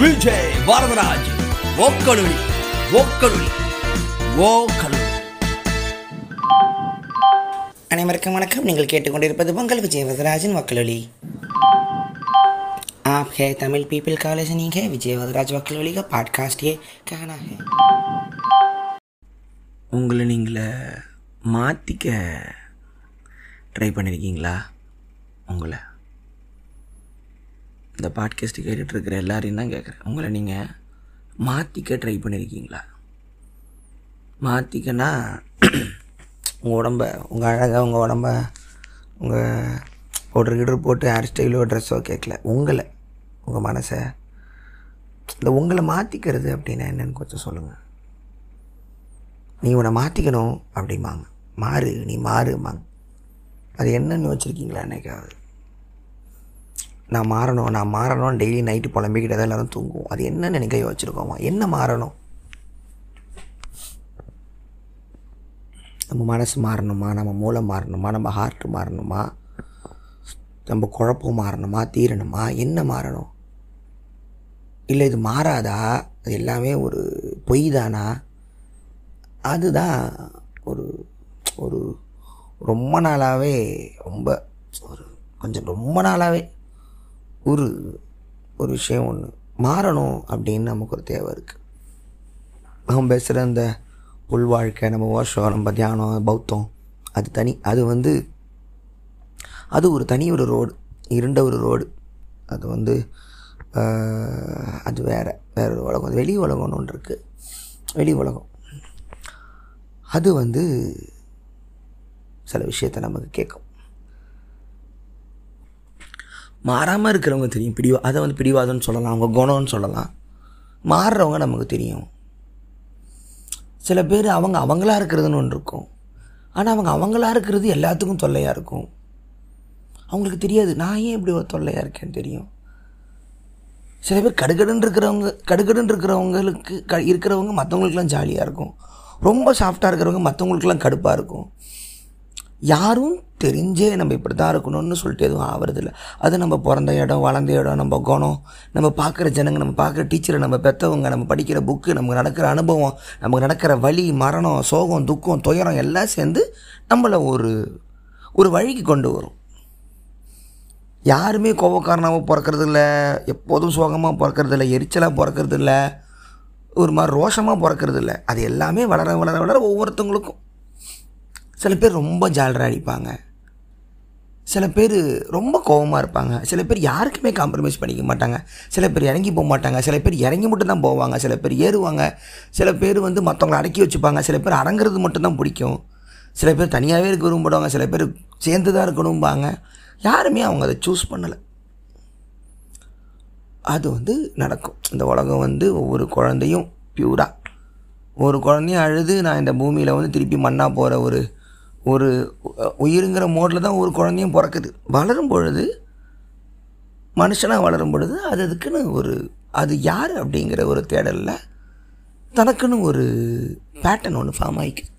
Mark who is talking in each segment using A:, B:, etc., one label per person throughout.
A: விஜய் வரதராஜ் ஓக்கலுளி ஓக்கலுளி ஓக்கலுளி
B: அனைவருக்கும் வணக்கம் நீங்கள் கேட்டுக்கொண்டிருப்பது பொங்கல் விஜய் வரதராஜன் வக்கலொலி आप है तमिल पीपल का लिसनिंग है विजय वदराज वकलोली का पॉडकास्ट ये कहना है உங்களை நீங்களே மாற்றிக்க ட்ரை பண்ணியிருக்கீங்களா உங்களை இந்த பாட்காஸ்ட்டு கேட்டுட்ருக்கிற எல்லாரையும் தான் கேட்குறேன் உங்களை நீங்கள் மாற்றிக்க ட்ரை பண்ணியிருக்கீங்களா மாற்றிக்கன்னா உங்கள் உடம்ப உங்கள் அழகாக உங்கள் உடம்ப உங்கள் பவுடர் கிடர் போட்டு ஹேர் ஸ்டைலோ ட்ரெஸ்ஸோ கேட்கல உங்களை உங்கள் மனசை இந்த உங்களை மாற்றிக்கிறது அப்படின்னா என்னன்னு கொஞ்சம் சொல்லுங்கள் நீ உன்னை மாற்றிக்கணும் அப்படிம்பாங்க. மாறு நீ மாறுமாங்க அது என்னன்னு வச்சுருக்கீங்களா என்னைக்காவது? நான் மாறணும் நான் மாறணும் டெய்லி நைட்டு புலம்பிக்கிட்டே தான் எல்லோரும் தூங்குவோம். அது என்ன நினைக்க வச்சுருக்கோமா என்ன மாறணும்? நம்ம மனசு மாறணுமா? நம்ம மூளை மாறணுமா? நம்ம ஹார்ட் மாறணுமா? நம்ம குழப்பம் மாறணுமா? தீரணுமா? என்ன மாறணும்? இல்லை இது மாறாதா? அது எல்லாமே ஒரு பொய் தானா? அதுதான் ஒரு ஒரு ரொம்ப நாளாகவே ரொம்ப ஒரு கொஞ்சம் ரொம்ப நாளாகவே ஒரு ஒரு விஷயம் ஒன்று மாறணும் அப்படின்னு நமக்கு ஒரு தேவை இருக்குது நம்ம பேசுகிற இந்த உள் வாழ்க்கை நம்ம வருஷம் நம்ம தியானம் பௌத்தம் அது தனி அது வந்து அது ஒரு தனி ஒரு ரோடு இருண்ட ஒரு ரோடு அது வந்து அது வேறு வேற ஒரு உலகம். வெளி உலகம்னு ஒன்று இருக்குது வெளி உலகம். அது வந்து சில விஷயத்த நமக்கு கேட்கும் மாறாமல் இருக்கிறவங்க தெரியும். பிடிவா அதை வந்து பிடிவாதம்னு சொல்லலாம் அவங்க குணம்னு சொல்லலாம். மாறுறவங்க நமக்கு தெரியும். சில பேர் அவங்க அவங்களா இருக்கிறதுன்னு ஒன்று இருக்கும். ஆனால் அவங்க அவங்களா இருக்கிறது எல்லாத்துக்கும் தொல்லையாக இருக்கும். அவங்களுக்கு தெரியாது நான் ஏன் இப்படி ஒரு தொல்லையாக இருக்கேன்னு தெரியும். சில பேர் கடுகடுன்னு இருக்கிறவங்க கடுகடுன்னு இருக்கிறவங்களுக்கு க இருக்கிறவங்க மற்றவங்களுக்குலாம் ஜாலியாக இருக்கும். ரொம்ப சாஃப்டாக இருக்கிறவங்க மற்றவங்களுக்குலாம் கடுப்பாக இருக்கும். யாரும் தெரிஞ்சே நம்ம இப்படி தான் இருக்கணும்னு சொல்லிட்டு எதுவும் ஆகிறதில்ல அது நம்ம பிறந்த இடம் வளர்ந்த இடம் நம்ம குணம் நம்ம பார்க்குற ஜனங்க நம்ம பார்க்குற டீச்சரை நம்ம பெற்றவங்க நம்ம படிக்கிற புக்கு நமக்கு நடக்கிற அனுபவம் நமக்கு நடக்கிற வலி மரணம் சோகம் துக்கம் துயரம் எல்லாம் சேர்ந்து நம்மளை ஒரு ஒரு வழிக்கு கொண்டு வரும். யாருமே கோபக்காரனாகவும் பிறக்கிறது இல்லை எப்போதும் சோகமாக பிறக்கிறது இல்லை எரிச்சலாக பிறக்கிறது இல்லை ஒரு மாதிரி ரோஷமாக பிறக்கிறது இல்லை அது எல்லாமே வளர வளர வளர ஒவ்வொருத்தவங்களுக்கும். சில பேர் ரொம்ப ஜாலராக அடிப்பாங்க சில பேர் ரொம்ப கோவமாக இருப்பாங்க சில பேர் யாருக்குமே காம்ப்ரமைஸ் பண்ணிக்க மாட்டாங்க சில பேர் இறங்கி போக மாட்டாங்க சில பேர் இறங்கி மட்டும் தான் போவாங்க சில பேர் ஏறுவாங்க சில பேர் வந்து மற்றவங்கள அடக்கி வச்சுப்பாங்க சில பேர் அடங்குறது மட்டும்தான் பிடிக்கும் சில பேர் தனியாகவே இருக்க விரும்புவாங்க சில பேர் சேர்ந்து தான் இருக்கணும்பாங்க யாருமே அவங்க அதை சூஸ் பண்ணலை அது வந்து நடக்கும் இந்த உலகம் வந்து ஒவ்வொரு குழந்தையும் பியூராக ஒரு குழந்தையும் அழுது நான் இந்த பூமியில் வந்து திருப்பி மண்ணாக போகிற ஒரு ஒரு உயிருங்கிற மோடில் தான் ஒரு குழந்தையும் பிறக்குது. வளரும் பொழுது மனுஷனாக வளரும் பொழுது அது அதுக்குன்னு ஒரு அது யார் அப்படிங்கிற ஒரு தேடலில் தனக்குன்னு ஒரு பேட்டர்ன் ஒன்று ஃபார்ம் ஆகிக்குது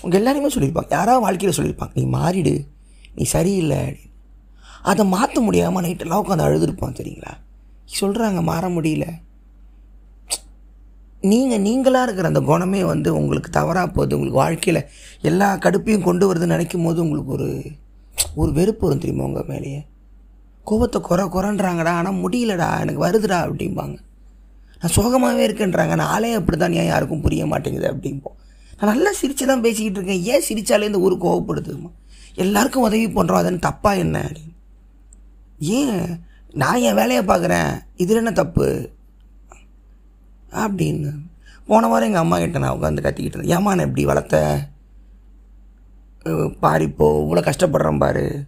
B: அவங்க எல்லாருமே சொல்லியிருப்பாங்க. யாராவது வாழ்க்கையில் சொல்லியிருப்பாங்க. நீ மாறிடு. நீ சரியில்லை. அதை மாற்ற முடியாமல் நைட்டெல்லாம் உட்காந்து அழுதுருப்பான் சரிங்களா சொல்கிறாங்க மாற முடியல. நீங்கள் நீங்களாக இருக்கிற அந்த குணமே வந்து உங்களுக்கு தவறாக போகுது. உங்களுக்கு வாழ்க்கையில் எல்லா கடுப்பையும் கொண்டு வருதுன்னு நினைக்கும் போது உங்களுக்கு ஒரு ஒரு வெறுப்பு வரும் தெரியுமா உங்கள் மேலேயே? கோபத்தை குறை குறைன்றாங்கடா ஆனால் முடியலடா எனக்கு வருதுடா அப்படிம்பாங்க. நான் சோகமாகவே இருக்கேன்றாங்க. நான் ஆளே அப்படி தான் ஏன் யாருக்கும் புரிய மாட்டேங்குது அப்படிம்போம் நான் நல்லா சிரித்து தான் பேசிக்கிட்டு இருக்கேன். ஏன் சிரித்தாலே இந்த ஊர் கோவப்படுதுமா? எல்லாருக்கும் உதவி பண்ணுறோம் அதுன்னு தப்பாக என்ன அப்படின்னு. ஏன்? நான் என் வேலையை பார்க்குறேன். இதில் என்ன தப்பு? அப்படின்னு. போன வாரம் எங்கள் அம்மா கிட்ட நான் உட்காந்து கத்திக்கிட்டு இருந்தேன். ஏமா நான் இப்படி வளர்த்த? அஹ் பாரு இவ்வளோ கஷ்டப்படுறேன் பாரு.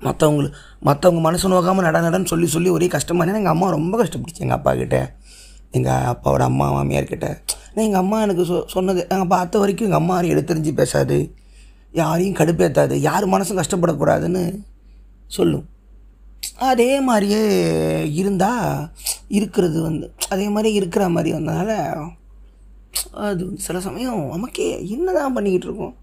B: மற்றவங்களுக்கு மற்றவங்க மனசு நோக்காமல் நட நடன்னு சொல்லி சொல்லி ஒரே கஷ்டமாக எங்கள் அம்மா ரொம்ப கஷ்டப்பட்டுச்சு எங்கள் அப்பா கிட்ட. எங்கள் அப்பாவோட அம்மா மாமியார் கிட்ட. ஆனால் எங்கள் அம்மா எனக்கு சொ சொன்னது நாங்கள் பார்த்த வரைக்கும் எங்கள் அம்மா யாரையும் எடுத்தறிஞ்சு பேசாது. யாரையும் கடுப்பேற்றாது யார் மனசும் கஷ்டப்படக்கூடாதுன்னு சொல்லும் அதே மாதிரியே இருந்தால் இருக்கிறது வந்து அதே மாதிரி இருக்கிற மாதிரி வந்தனால அது சில சமயம் நமக்கே என்னதான் பண்ணிக்கிட்டு இருக்கோம்.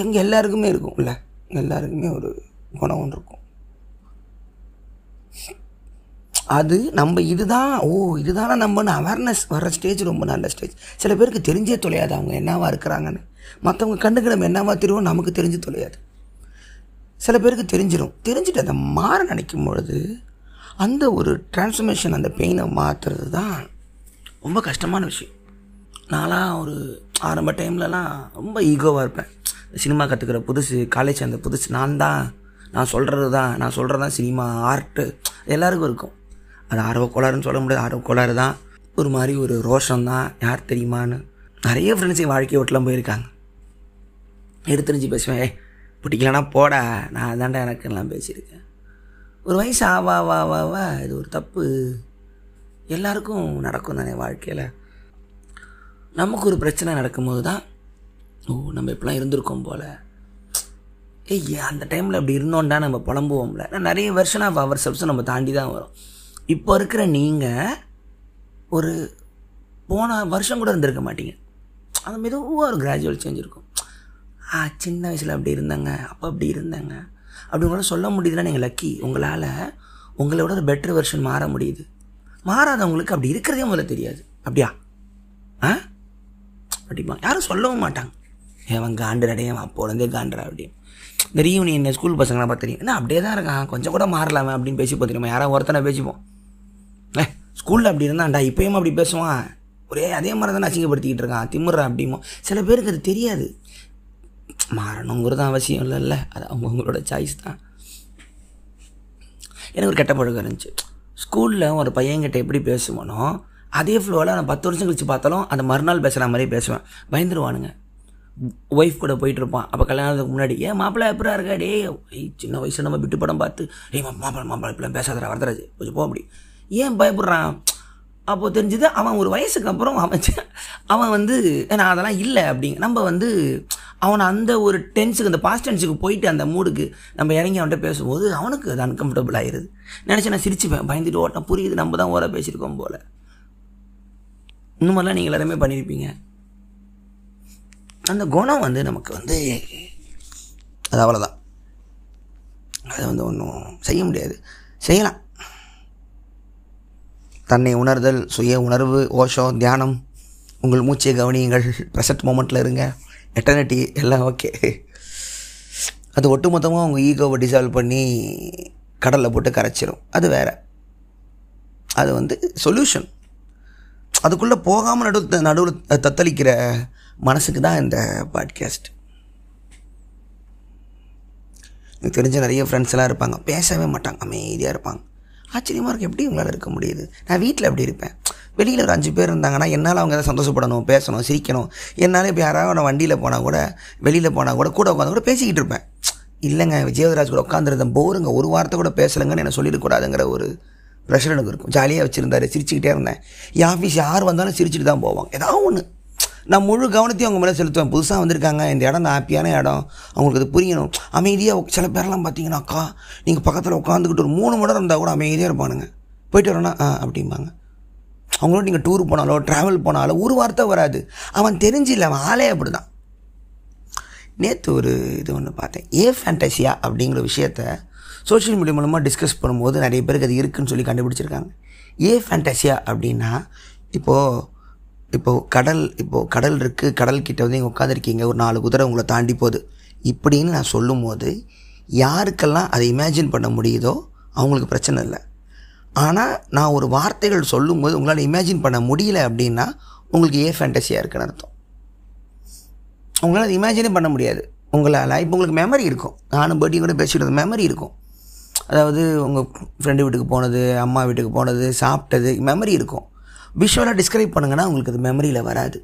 B: எங்கள் எல்லாருக்குமே இருக்கும்ல எல்லாருக்குமே ஒரு குணம் ஒன்று இருக்கும். அது நம்ம இதுதான் ஓ இதுதானே நம்மன்னு அவேர்னஸ் வர்ற ஸ்டேஜ் ரொம்ப நல்ல ஸ்டேஜ் சில பேருக்கு தெரிஞ்சே தொலையாது அவங்க என்னவா இருக்கிறாங்கன்னு. மற்றவங்க கண்ணுக்கு நம்ம என்னவா தெரியும் நமக்கு தெரிஞ்சு தொலையாது. சில பேருக்கு தெரிஞ்சிடும் தெரிஞ்சுட்டு அதை மாற நினைக்கும் பொழுது அந்த ஒரு டிரான்ஸ்ஃபர்மேஷன் அந்த பெயினை மாற்றுறது தான் ரொம்ப கஷ்டமான விஷயம். நான்லாம் ஒரு ஆரம்ப டைம்லலாம் ரொம்ப ஈகோவாக இருப்பேன். சினிமா கற்றுக்கிற புதுசு காலேஜ் அந்த புதுசு நான் தான் நான் சொல்கிறது தான் நான் சொல்கிறது தான் சினிமா ஆர்ட்டு எல்லாருக்கும் இருக்கும். அது ஆர்வக்கோளாறுன்னு சொல்ல முடியாது ஆர்வக்கோளாறு தான். ஒரு மாதிரி ஒரு ரோஷம் தான் யார் தெரியுமான்னு. நிறைய ஃப்ரெண்ட்ஸ் என் வாழ்க்கையை விட்டுலாம் போயிருக்காங்க. எடுத்துரிஞ்சு பேசுவேன் ஏ பிடிக்கலனா போடா நான் அதாண்டா எனக்குலாம் பேசியிருக்கேன். ஒரு வயசு ஆவா வா வா வா இது ஒரு தப்பு. எல்லாருக்கும் நடக்கும் தானே வாழ்க்கையில். நமக்கு ஒரு பிரச்சனை நடக்கும்போது தான் ஓ நம்ம இப்படிலாம் இருந்திருக்கோம் போல். ஏய் அந்த டைமில் அப்படி இருந்தோண்டா நம்ம புலம்புவோம்ல. நான் நிறைய வெர்ஷன் ஆஃப் அவர் செப்ஸும் நம்ம தாண்டி தான் வரும். இப்போ இருக்கிற நீங்கள் ஒரு போன வருஷம் கூட இருந்திருக்க மாட்டீங்க. அது மெதுவாக ஒரு கிராஜுவல் சேஞ்ச் இருக்கும். ஆ சின்ன வயசில் அப்படி இருந்தாங்க. அப்போ அப்படி இருந்தாங்க. அப்படி உங்களால் சொல்ல முடியுதுன்னா நீங்கள் லக்கி உங்களால் உங்களோட ஒரு பெட்டர் வெர்ஷன் மாற முடியுது. மாறாதவங்களுக்கு அப்படி இருக்கிறதே முதல்ல தெரியாது. அப்படியா? ஆ? அப்படிமா யாரும் சொல்லவும் மாட்டாங்க. ஏவன் காண்டு அவன் அப்போலேருந்தே காண்டுறா அப்படின்னு. இந்த ரீயூனியன் ஸ்கூல் பசங்களாம் பார்த்து தெரியும் என்ன அப்படியே தான் இருக்கான். கொஞ்சம் கூட மாறலாமே அப்படின்னு பேசி பார்த்துருமா யாராவது ஒருத்தனை பேசிப்போம். ஏ ஸ்கூலில் அப்படி இருந்தான்டா இப்போயும் அப்படி பேசுவான். ஒரே அதே மாதிரி தானே அசிங்கப்படுத்திக்கிட்டு இருக்கான். திமுறா அப்படிமோ சில பேருக்கு அது தெரியாது. மாறணுங்கிறது அவசியம் இல்லைல்ல. அது அவங்கவுங்களோட சாய்ஸ் தான். எனக்கு ஒரு கெட்ட பழக்கம் இருந்துச்சு. ஸ்கூலில் ஒரு பையன்கிட்ட எப்படி பேசுவானோ அதே ஃப்ளோவில் நான் பத்து வருஷம் கழிச்சு பார்த்தாலும் அந்த மறுநாள் பேசுகிற மாதிரியே பேசுவேன். பயந்துருவானுங்க. ஒய்ஃப் கூட போயிட்டுருப்பான் அப்போ கல்யாணத்துக்கு முன்னாடி ஏன் மாப்பிள்ளை எப்படா இருக்கா? டே சின்ன வயசு நம்ம விட்டு படம் பார்த்து ஏய் மாப்பிள்ளை மாப்பிள்ளை இப்பெல்லாம் பேசாதடா வரதராஜ். கொஞ்சம் போ அப்படி. ஏன் பயப்படுறான்? அப்போது தெரிஞ்சது அவன் ஒரு வயசுக்கு அப்புறம் அவன் அவன் வந்து நான் அதெல்லாம் இல்லை அப்படிங்க. நம்ம வந்து அவனை அந்த ஒரு டென்ஸுக்கு அந்த பாஸ்ட் டென்ஸுக்கு போயிட்டு அந்த மூடுக்கு நம்ம இறங்கி அவன்கிட்ட பேசும்போது அவனுக்கு அது அன்கம்ஃபர்டபுள் ஆயிடுது நினச்சி நான் சிரிச்சுப்பேன். பயந்துட்டு ஓட்டம் புரியுது. நம்ம தான் ஓர பேசியிருக்கோம் போல். இந்த மாதிரிலாம் நீங்கள் எல்லாருமே பண்ணியிருப்பீங்க. அந்த குணம் வந்து நமக்கு வந்து அது அவ்வளோதான் அதை வந்து ஒன்றும் செய்ய முடியாது. செய்யலாம். தன்னை உணர்தல் சுய உணர்வு ஓஷோ தியானம் உங்கள் மூச்சை கவனியுங்கள். ப்ரெசன்ட் மூமெண்ட்டில் இருங்க. எட்டர்னிட்டி எல்லாம் ஓகே அது ஒட்டுமொத்தமாக அவங்க ஈகோவை டிசால்வ் பண்ணி கடலில் போட்டு கரைச்சிரும். அது வேற. அது வந்து சொல்யூஷன் அதுக்குள்ளே போகாமல் நடு நடுவில் தத்தளிக்கிற மனசுக்கு தான் இந்த பாட்காஸ்ட் எனக்கு தெரிஞ்ச நிறைய ஃப்ரெண்ட்ஸ் எல்லாம் இருப்பாங்க. பேசவே மாட்டாங்க. அமைதியாக இருப்பாங்க. ஆச்சரியமாக இருக்கு எப்படி உங்களால் இருக்க முடியுது? நான் வீட்டில் எப்படி இருப்பேன். வெளியில் ஒரு அஞ்சு பேர் இருந்தாங்கன்னா என்னால் அவங்க எதாவது சந்தோஷப்படணும் பேசணும் சிரிக்கணும். என்னால் இப்போ யாராவது நான் வண்டியில் போனால் கூட வெளியில் போனால் கூட கூட உட்காந்து கூட பேசிக்கிட்டு இருப்பேன். இல்லைங்க விஜயவதராஜ் கூட உட்காந்துருந்தேன் போருங்க ஒரு வார்த்தை கூட பேசலைங்கன்னு என்ன சொல்லிடக்கூடாதுங்கிற ஒரு ப்ரெஷர் எனக்கு இருக்கும். ஜாலியாக வச்சுருந்தாரு சிரிச்சுக்கிட்டே இருந்தேன். என் ஆஃபீஸ் யார் வந்தாலும் சிரிச்சுட்டு தான் போவாங்க. ஏதாவது ஒன்று நான் முழு கவனத்தையும் அவங்க மேலே செலுத்துவேன். புதுசாக வந்திருக்காங்க. இந்த இடம் நான் ஹாப்பியான இடம். அவங்களுக்கு அது புரியணும். அமைதியாக சில பேர்லாம் பார்த்தீங்கன்னாக்கா நீங்கள் பக்கத்தில் உட்காந்துக்கிட்டு ஒரு மூணு மணி நேரம் இருந்தால் கூட அமைதியாக இருப்பானுங்க. போயிட்டு வரோன்னா ஆ அப்படிம்பாங்க. அவங்களோட நீங்கள் டூர் போனாலோ ட்ராவல் போனாலோ ஒரு வார்த்தை வராது. அவன் தெரிஞ்சு இல்லை அவன் ஆளே அப்படி தான் நேற்று ஒரு இது ஒன்று பார்த்தேன். ஏ ஃபேண்டசியா அப்படிங்கிற விஷயத்த சோஷியல் மீடியா மூலமாக டிஸ்கஸ் பண்ணும்போது நிறைய பேருக்கு அது இருக்குதுன்னு சொல்லி கண்டுபிடிச்சிருக்காங்க. ஏ ஃபேண்டசியா அப்படின்னா இப்போது இப்போது கடல் இப்போது கடல் இருக்குது கடல் கிட்ட வந்து நீங்கள் உட்காந்துருக்கீங்க ஒரு நாலு குதிரை உங்களை தாண்டி போகுது. இப்படின்னு நான் சொல்லும்போது யாருக்கெல்லாம் அதை இமேஜின் பண்ண முடியுதோ அவங்களுக்கு பிரச்சனை இல்லை. ஆனால் நான் ஒரு வார்த்தைகள் சொல்லும்போது உங்களால் இமேஜின் பண்ண முடியல அப்படின்னா உங்களுக்கு ஏ ஃபேண்டசியாக இருக்குன்னு அர்த்தம். உங்களால் அதை இமேஜினே பண்ண முடியாது. உங்களால் இப்போ உங்களுக்கு மெமரி இருக்கும். நானும் பேட்டி கூட பேசிட்டு மெமரி இருக்கும். அதாவது உங்கள் ஃப்ரெண்டு வீட்டுக்கு போனது அம்மா வீட்டுக்கு போனது சாப்பிட்டது மெமரி இருக்கும். விஷுவலாக டிஸ்கிரைப் பண்ணுங்கன்னா அவங்களுக்கு அது மெமரியில் வராது.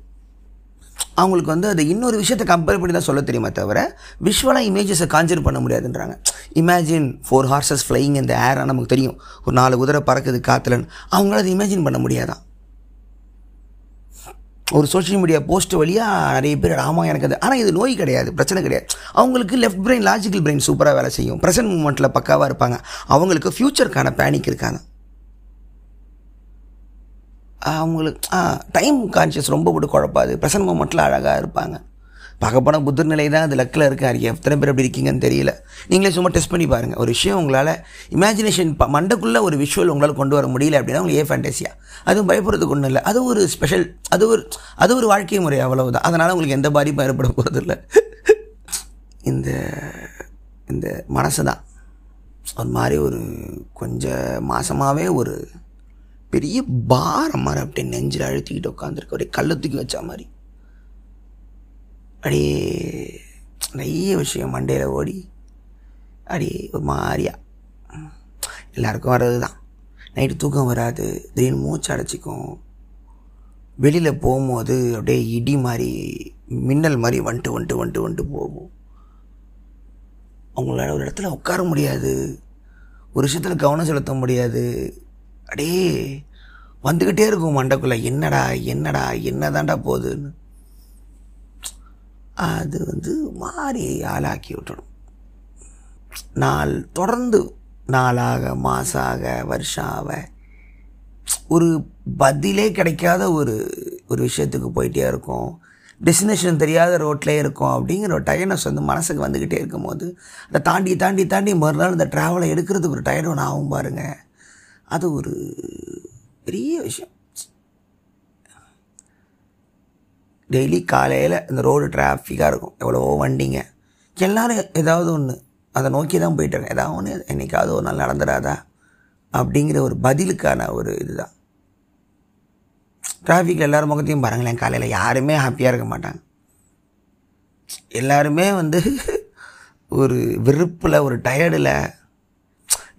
B: அவங்களுக்கு வந்து அது இன்னொரு விஷயத்தை கம்பேர் பண்ணி தான் சொல்ல தெரியுமே தவிர விஷுவலாக இமேஜஸை கான்சர் பண்ண முடியாதுன்றாங்க. இமேஜின் ஃபோர் ஹார்சஸ் ஃப்ளையிங் இந்த ஏராக நமக்கு தெரியும். ஒரு நாலு குதிரை பறக்குது காத்துலன்னு. அவங்களால அதை இமேஜின் பண்ண முடியாதான். ஒரு சோஷியல் மீடியா போஸ்ட் வழியாக நிறைய பேர் ஆமாம் எனக்கு அது ஆனால் இது நோய் கிடையாது பிரச்சனை கிடையாது. அவங்களுக்கு லெஃப்ட் பிரெயின் லாஜிக்கல் பிரெயின் சூப்பராக வேலை செய்யும். ப்ரெசன்ட் மூமெண்ட்டில் பக்காவாக இருப்பாங்க. அவங்களுக்கு ஃப்யூச்சருக்கான பேனிக் இருக்காங்க அவங்களுக்கு டைம் கான்ஷியஸ் ரொம்ப போட்டு குழப்பாது ப்ரெசன்ட் மூமெண்ட்டில் அழகாக இருப்பாங்க. பகப்பன புத்தர் நிலை தான் அது லக்கில் இருக்காரு எத்தனை பேர் எப்படி இருக்கீங்கன்னு தெரியல. நீங்களே சும்மா டெஸ்ட் பண்ணி பாருங்கள் ஒரு விஷயம் உங்களால் இமேஜினேஷன் ப மண்டக்குள்ளே ஒரு விஷுவல் உங்களால் கொண்டு வர முடியல அப்படின்னா உங்களுக்கு ஏ ஃபேண்டசியா அதுவும் பயப்படுறதுக்கு ஒன்றும் இல்லை. அது ஒரு ஸ்பெஷல் அது ஒரு அது ஒரு வாழ்க்கை முறை அவ்வளவுதான். அதனால் உங்களுக்கு எந்த பாதிப்பும் ஏற்பட இல்லை இந்த இந்த மனசு தான். ஒரு மாதிரி ஒரு கொஞ்சம் மாதமாகவே ஒரு பெரிய பாரம் மாதிரி அப்படியே நெஞ்சில் அழுத்திக்கிட்டு உட்காந்துருக்கு அப்படியே கல்லை தூக்கி வச்ச மாதிரி. அப்படியே நிறைய விஷயம் மண்டையில் ஓடி அப்படியே ஒரு மாதிரியா. எல்லாருக்கும் வர்றது தான். நைட்டு தூக்கம் வராது திடீர்னு மூச்சு அடைச்சிக்கும். வெளியில் போகும்போது அப்படியே இடி மாதிரி மின்னல் மாதிரி வந்துட்டு வந்துட்டு வந்துட்டு வந்துட்டு போகும். அவங்களால ஒரு இடத்துல உட்கார முடியாது. ஒரு விஷயத்தில் கவனம் செலுத்த முடியாது. அடே வந்துக்கிட்டே இருக்கும் மண்டக்குள்ளே. என்னடா என்னடா என்னதான்டா போகுதுன்னு. அது வந்து மாறி ஆளாக்கி விட்டுடும். நாள் தொடர்ந்து நாளாக மாசாக வருஷம் ஆக ஒரு பதிலே கிடைக்காத ஒரு ஒரு விஷயத்துக்கு போயிட்டே இருக்கும். டெஸ்டினேஷன் தெரியாத ரோட்லேயே இருக்கும் அப்படிங்கிற ஒரு டயர்னஸ் வந்து மனசுக்கு வந்துக்கிட்டே இருக்கும்போது அதை தாண்டி தாண்டி தாண்டி மறுநாள் இந்த ட்ராவலை எடுக்கிறதுக்கு ஒரு டயர்ட் ஒன்று ஆகும் பாருங்கள் அது ஒரு பெரிய விஷயம். டெய்லி காலையில் இந்த ரோடு டிராஃபிக்காக இருக்கும். எவ்வளோ வண்டிங்க. எல்லோரும் ஏதாவது ஒன்று அதை நோக்கி தான் போயிட்டாங்க ஏதாவது ஒன்று என்றைக்காவது ஒரு நாள் நடந்துடாதா? அப்படிங்கிற ஒரு பதிலுக்கான ஒரு இதுதான். டிராஃபிக்கில் எல்லோரும் முகத்தையும் பாருங்களேன். காலையில் யாருமே ஹாப்பியாக இருக்க மாட்டாங்க. எல்லாருமே வந்து ஒரு வெறுப்பில் ஒரு டயர்டில்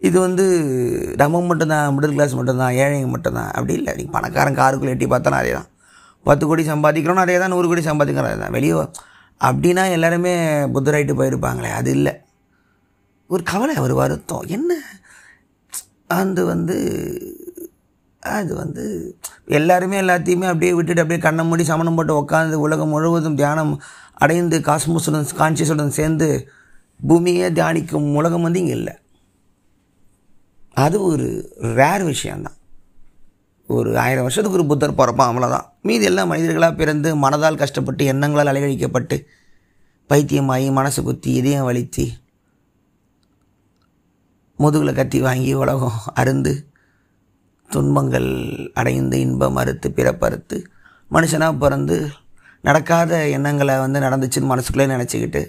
B: இது வந்து நம்ம மட்டும்தான் மிடில் கிளாஸ் மட்டும்தான் ஏழைங்க மட்டும்தான். அப்படி இல்லை. நீங்கள் பணக்காரன் காருக்குள்ளே எட்டி பார்த்தாலும் அதே தான் பத்து கோடி சம்பாதிக்கிறோம் அதே தான் நூறு கோடி சம்பாதிக்கிறோம் அதே தான் வெளியே அப்படின்னா எல்லாருமே புத்தராயிட்டு போயிருப்பாங்களே அது இல்லை. ஒரு கவலை ஒரு வருத்தம். என்ன? அது வந்து அது வந்து எல்லாருமே எல்லாத்தையுமே அப்படியே விட்டுட்டு அப்படியே கண்ணை மூடி சமணம் போட்டு உட்காந்து உலகம் முழுவதும் தியானம் அடைந்து காஸ்மோஸுடன் கான்சியஸுடன் சேர்ந்து பூமியே தியானிக்கும் உலகம் வந்து இங்கே இல்லை. அது ஒரு ரேர் விஷயந்தான் ஒரு ஆயிரம் வருஷத்துக்கு ஒரு புத்தர் பிறப்பான் அவ்வளோதான் மீதி எல்லாம் மனிதர்களாக பிறந்து மனதால் கஷ்டப்பட்டு எண்ணங்களால் அலைகழிக்கப்பட்டு பைத்தியமாகி மனசு குத்தி இதயம் வலித்து முதுகில் கத்தி வாங்கி உலகம் அருந்து துன்பங்கள் அடைந்து இன்பம் அறுத்து பிறப்பறுத்து மனுஷனாக பிறந்து நடக்காத எண்ணங்களை வந்து நடந்துச்சுன்னு மனசுக்குள்ளே நினச்சிக்கிட்டு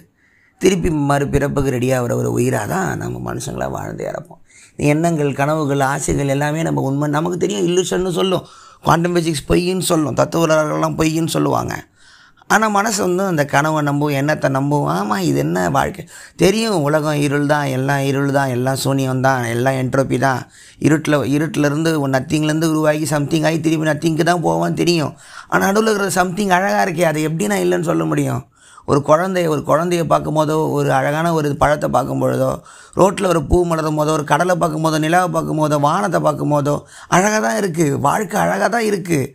B: திருப்பி மறுபிறப்புக்கு ரெடியாகிற ஒரு உயிராக தான் நம்ம மனுஷங்களாக வாழ்ந்து இறப்போம். எண்ணங்கள் கனவுகள் ஆசைகள் எல்லாமே நம்ம உண்மை நமக்கு தெரியும் இல்லுஷன்னு சொல்லும். குவாண்டம் பிசிக்ஸ் பொய்ன்னு சொல்லும். தத்துவர்கள்லாம் பொய்ன்னு சொல்லுவாங்க. ஆனால் மனசு வந்து அந்த கனவை நம்பும் எண்ணத்தை நம்பும். ஆமாம் இது என்ன வாழ்க்கை? தெரியும் உலகம் இருள் தான் எல்லாம் இருள் தான் எல்லாம் சூனியம் தான் எல்லாம் என்ட்ரோபி தான். இருட்டில் இருட்டிலேருந்து நத்திங்லேருந்து உருவாகி சம்திங் ஆகி திரும்பி நத்திங்க்கு தான் போவான்னு தெரியும். ஆனால் நடுவில் இருக்கிற சம்திங் அழகாக இருக்கே அதை எப்படி நான் இல்லைன்னு சொல்ல முடியும்? ஒரு குழந்தைய ஒரு குழந்தைய பார்க்கும்போதோ ஒரு அழகான ஒரு பழத்தை பார்க்கும்பொழுதோ ரோட்டில் ஒரு பூ மலரும் போதோ ஒரு கடலை பார்க்கும்போதோ நிலாவை பார்க்கும்போதோ வானத்தை பார்க்கும்போதோ அழகாக தான் இருக்குது வாழ்க்கை அழகாக தான் இருக்குது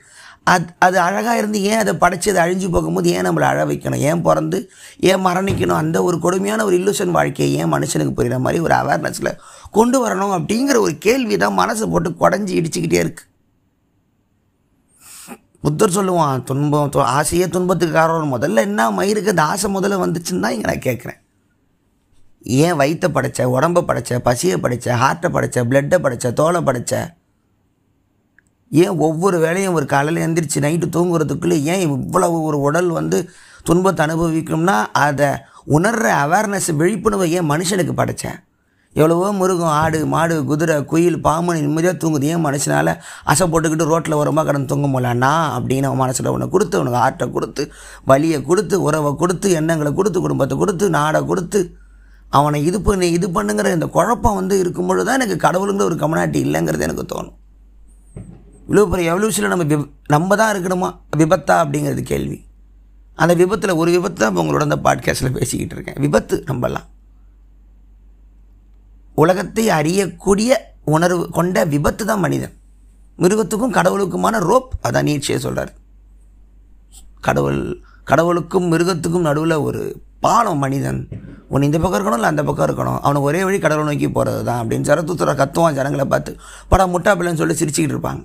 B: அது அது அழகாக இருந்து ஏன் அதை படைச்சி அதை அழிஞ்சு போகும்போது ஏன் நம்மளை அழ வைக்கணும்? ஏன் பிறந்து ஏன் மரணிக்கணும்? அந்த ஒரு கொடுமையான ஒரு இல்லூஷன் வாழ்க்கையை ஏன் மனுஷனுக்கு புரிகிற மாதிரி ஒரு அவேர்னஸில் கொண்டு வரணும் அப்படிங்கிற ஒரு கேள்வி தான் மனசை போட்டு குடஞ்சி இடிச்சுக்கிட்டே இருக்குது புத்தர் சொல்லுவான் துன்பம் ஆசையே துன்பத்துக்கு காரணம். முதல்ல என்ன மயிருக்கு அந்த ஆசை முதல்ல வந்துச்சுன்னு தான் இங்கே நான் கேட்குறேன். ஏன் வயிற்றை படைச்ச உடம்பை படைச்ச பசியை படைச்ச ஹார்ட்டை படைச்ச பிளட்டை படைச்ச தோலை படைச்ச? ஏன் ஒவ்வொரு வேலையும் ஒரு காலையில் எந்திரிச்சு நைட்டு தூங்குறதுக்குள்ளே ஏன் இவ்வளவு ஒரு உடல் வந்து துன்பத்தை அனுபவிக்கும்னா அதை உணர்கிற அவேர்னஸ் விழிப்புணர்வை ஏன் மனுஷனுக்கு படைச்சேன் எவ்வளவோ மிருகம் ஆடு மாடு குதிரை குயில் பாம்பு நிம்மதியாக தூங்குது. ஏன் மனுஷனால் அசை போட்டுக்கிட்டு ரோட்டில் ஓரமாக கடந்து தூங்க முடியலண்ணா? அப்படின்னு அவன் மனசில் உன்னை கொடுத்து உனக்கு ஆட்டை கொடுத்து வலியை கொடுத்து உறவை கொடுத்து எண்ணங்களை கொடுத்து குடும்பத்தை கொடுத்து நாடை கொடுத்து அவனை இது பண்ணி இது பண்ணுங்கிற இந்த குழப்பம் வந்து இருக்கும்பொழுது தான் எனக்கு கடவுளுங்கிற ஒரு கமனாட்டி இல்லைங்கிறது எனக்கு தோணும். இவ்வளோ பெரிய எவல்யூஷனில் நம்ம விப நம்ம தான் இருக்கணுமா? விபத்தா அப்படிங்கிறது கேள்வி. அந்த விபத்தில் ஒரு விபத்து தான் இப்போ உங்களோட அந்த பாட்காஸ்ட்டில் பேசிக்கிட்டு இருக்கேன். விபத்து நம்பலாம். உலகத்தை அறியக்கூடிய உணர்வு கொண்ட விபத்து தான் மனிதன். மிருகத்துக்கும் கடவுளுக்குமான ரோப் அதான் நீட்சியை சொல்கிறார் கடவுள் கடவுளுக்கும் மிருகத்துக்கும் நடுவில் ஒரு பாலம் மனிதன். உன் இந்த பக்கம் இருக்கணும் இல்லை அந்த பக்கம் இருக்கணும்? அவனுக்கு ஒரே வழி கடவுளை நோக்கி போகிறது தான் அப்படின்னு சரத்துத்துறை கத்துவான் ஜனங்களை பார்த்து. படா முட்டா பிள்ளைன்னு சொல்லி சிரிச்சுக்கிட்டு இருப்பாங்க.